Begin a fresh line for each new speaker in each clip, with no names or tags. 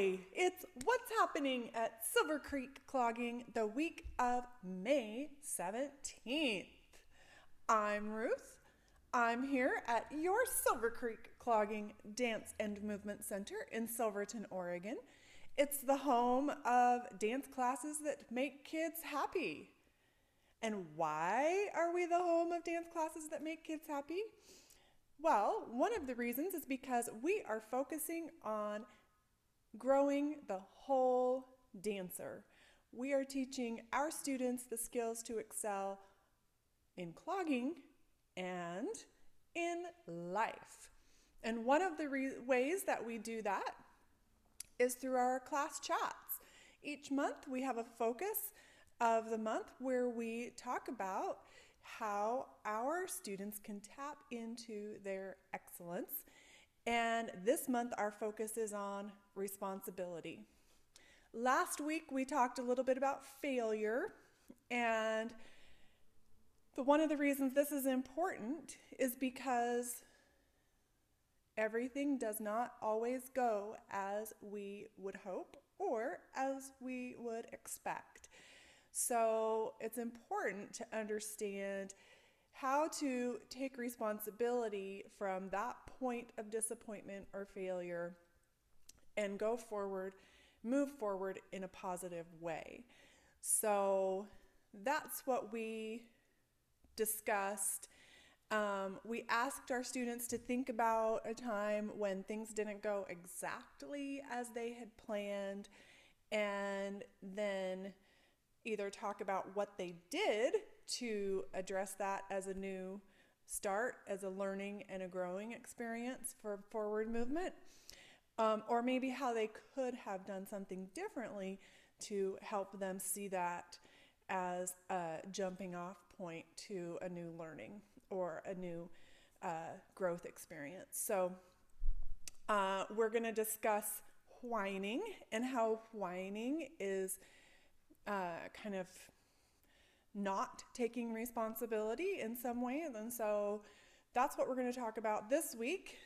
Hi, it's what's happening at Silver Creek Clogging the week of May 17th. I'm Ruth. I'm here at your Silver Creek Clogging Dance and Movement Center in Silverton, Oregon. It's the home of dance classes that make kids happy. And why are we the home of dance classes that make kids happy? Well, one of the reasons is because we are focusing on growing the whole dancer. We are teaching our students the skills to excel in clogging and in life. And one of the re- ways that we do that is through our class chats. Each month we have a focus of the month where we talk about how our students can tap into their excellence. And this month our focus is on responsibility. Last week we talked a little bit about failure and the, one of the reasons this is important is because everything does not always go as we would hope or as we would expect. So it's important to understand how to take responsibility from that point of disappointment or failure and go forward, move forward in a positive way. So that's what we discussed. Um, we asked our students to think about a time when things didn't go exactly as they had planned, and then either talk about what they did to address that as a new start, as a learning and a growing experience for forward movement, um, or maybe how they could have done something differently to help them see that as a jumping off point to a new learning or a new uh, growth experience. So, uh, we're going to discuss whining and how whining is uh, kind of not taking responsibility in some ways. And so, that's what we're going to talk about this week.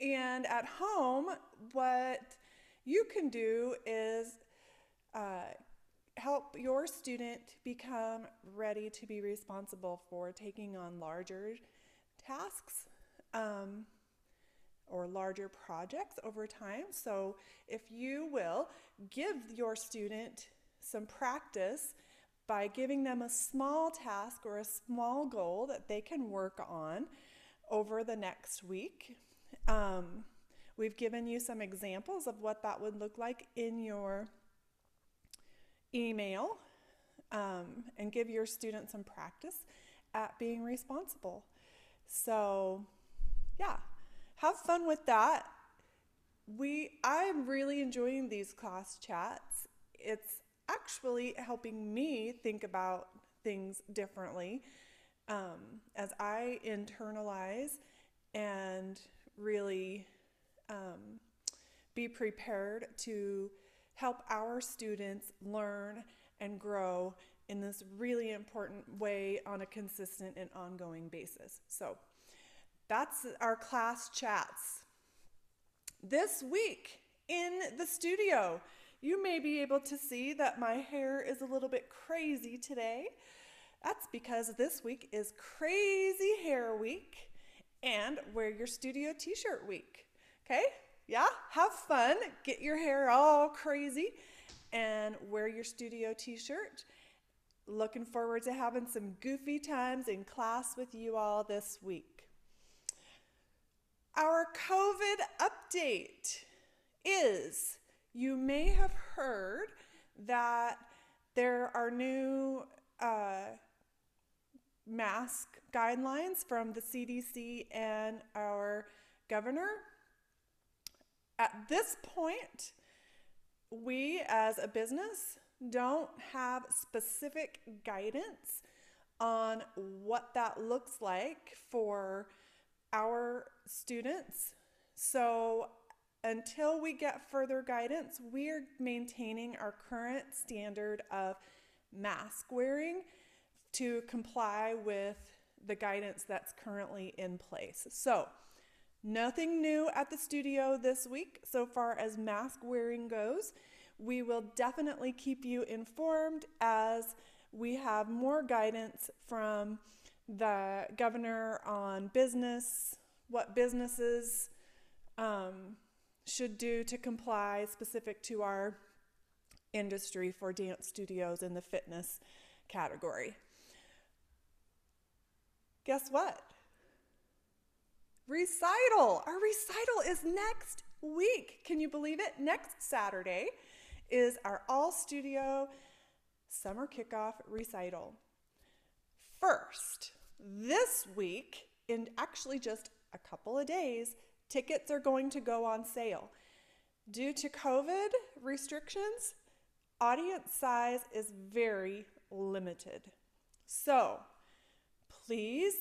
And at home, what you can do is uh, help your student become ready to be responsible for taking on larger tasks um, or larger projects over time. So, if you will give your student some practice by giving them a small task or a small goal that they can work on over the next week. Um, we've given you some examples of what that would look like in your email um, and give your students some practice at being responsible. So, yeah, have fun with that. We I'm really enjoying these class chats. It's actually helping me think about things differently um, as I internalize and really um, be prepared to help our students learn and grow in this really important way on a consistent and ongoing basis. So that's our class chats. This week in the studio, you may be able to see that my hair is a little bit crazy today. That's because this week is Crazy Hair Week and Wear Your Studio T shirt week. Okay? Yeah, have fun, get your hair all crazy, and wear your studio t shirt. Looking forward to having some goofy times in class with you all this week. Our COVID update is you may have heard that there are new uh, mask guidelines from the CDC and our governor at this point, we as a business don't have specific guidance on what that looks like for our students. So until we get further guidance, we are maintaining our current standard of mask wearing to comply with the guidance that's currently in place. So Nothing new at the studio this week so far as mask wearing goes. We will definitely keep you informed as we have more guidance from the governor on business, what businesses um, should do to comply specific to our industry for dance studios in the fitness category. Guess what? Recital! Our recital is next week. Can you believe it? Next Saturday is our all studio summer kickoff recital. First, this week, in actually just a couple of days, tickets are going to go on sale. Due to COVID restrictions, audience size is very limited. So, please,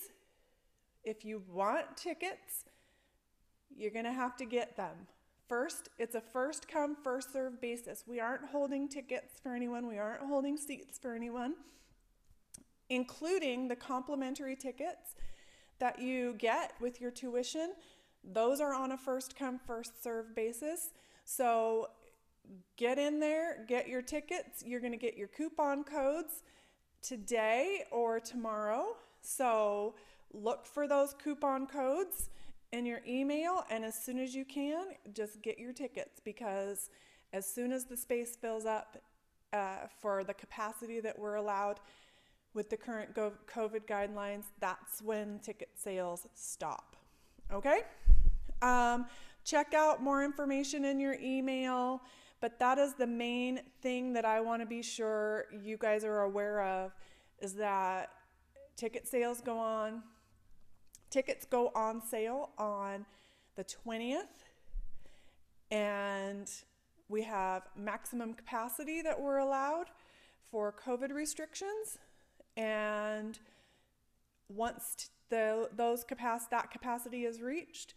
if you want tickets, you're going to have to get them. First, it's a first come, first serve basis. We aren't holding tickets for anyone, we aren't holding seats for anyone, including the complimentary tickets that you get with your tuition. Those are on a first come, first serve basis. So get in there, get your tickets. You're going to get your coupon codes today or tomorrow. So look for those coupon codes in your email, and as soon as you can, just get your tickets because as soon as the space fills up uh, for the capacity that we're allowed with the current COVID guidelines, that's when ticket sales stop. Okay? Um, check out more information in your email, but that is the main thing that I want to be sure you guys are aware of is that ticket sales go on Tickets go on sale on the 20th, and we have maximum capacity that we're allowed for COVID restrictions. And once the those that capacity is reached,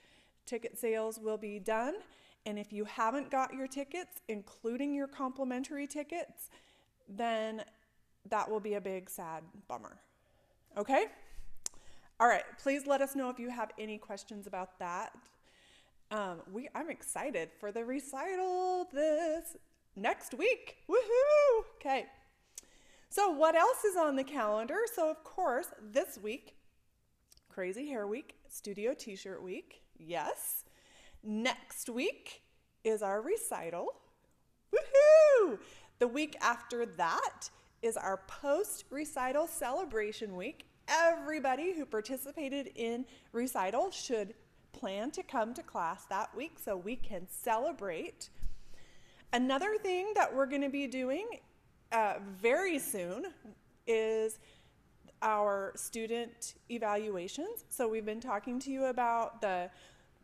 ticket sales will be done. And if you haven't got your tickets, including your complimentary tickets, then that will be a big sad bummer. Okay? All right, please let us know if you have any questions about that. Um, we, I'm excited for the recital this next week. Woohoo! Okay. So, what else is on the calendar? So, of course, this week, Crazy Hair Week, Studio T shirt Week. Yes. Next week is our recital. Woohoo! The week after that is our post recital celebration week everybody who participated in recital should plan to come to class that week so we can celebrate. Another thing that we're going to be doing uh, very soon is our student evaluations. So we've been talking to you about the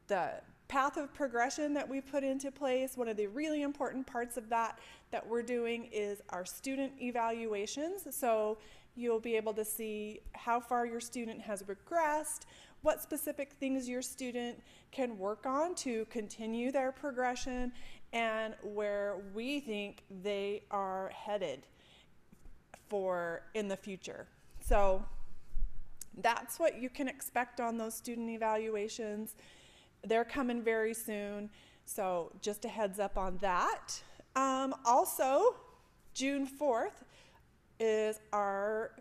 the path of progression that we put into place. One of the really important parts of that that we're doing is our student evaluations. So You'll be able to see how far your student has regressed, what specific things your student can work on to continue their progression, and where we think they are headed for in the future. So that's what you can expect on those student evaluations. They're coming very soon, so just a heads up on that. Um, also, June 4th, is our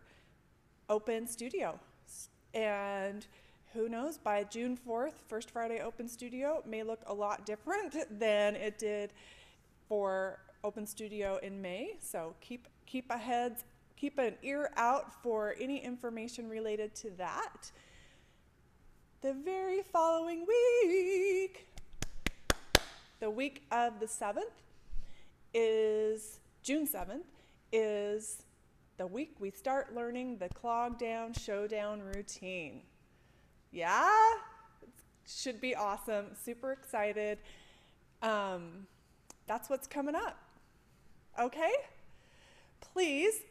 open studio. And who knows, by June 4th, First Friday Open Studio may look a lot different than it did for Open Studio in May. So keep keep a heads, keep an ear out for any information related to that. The very following week, the week of the 7th is June 7th is the week we start learning the clog down, showdown routine. Yeah? It should be awesome. Super excited. Um, that's what's coming up. Okay? Please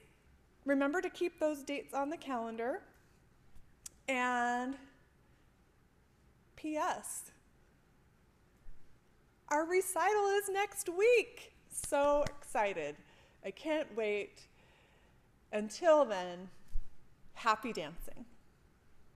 remember to keep those dates on the calendar. And P.S. Our recital is next week. So excited. I can't wait. Until then, happy dancing.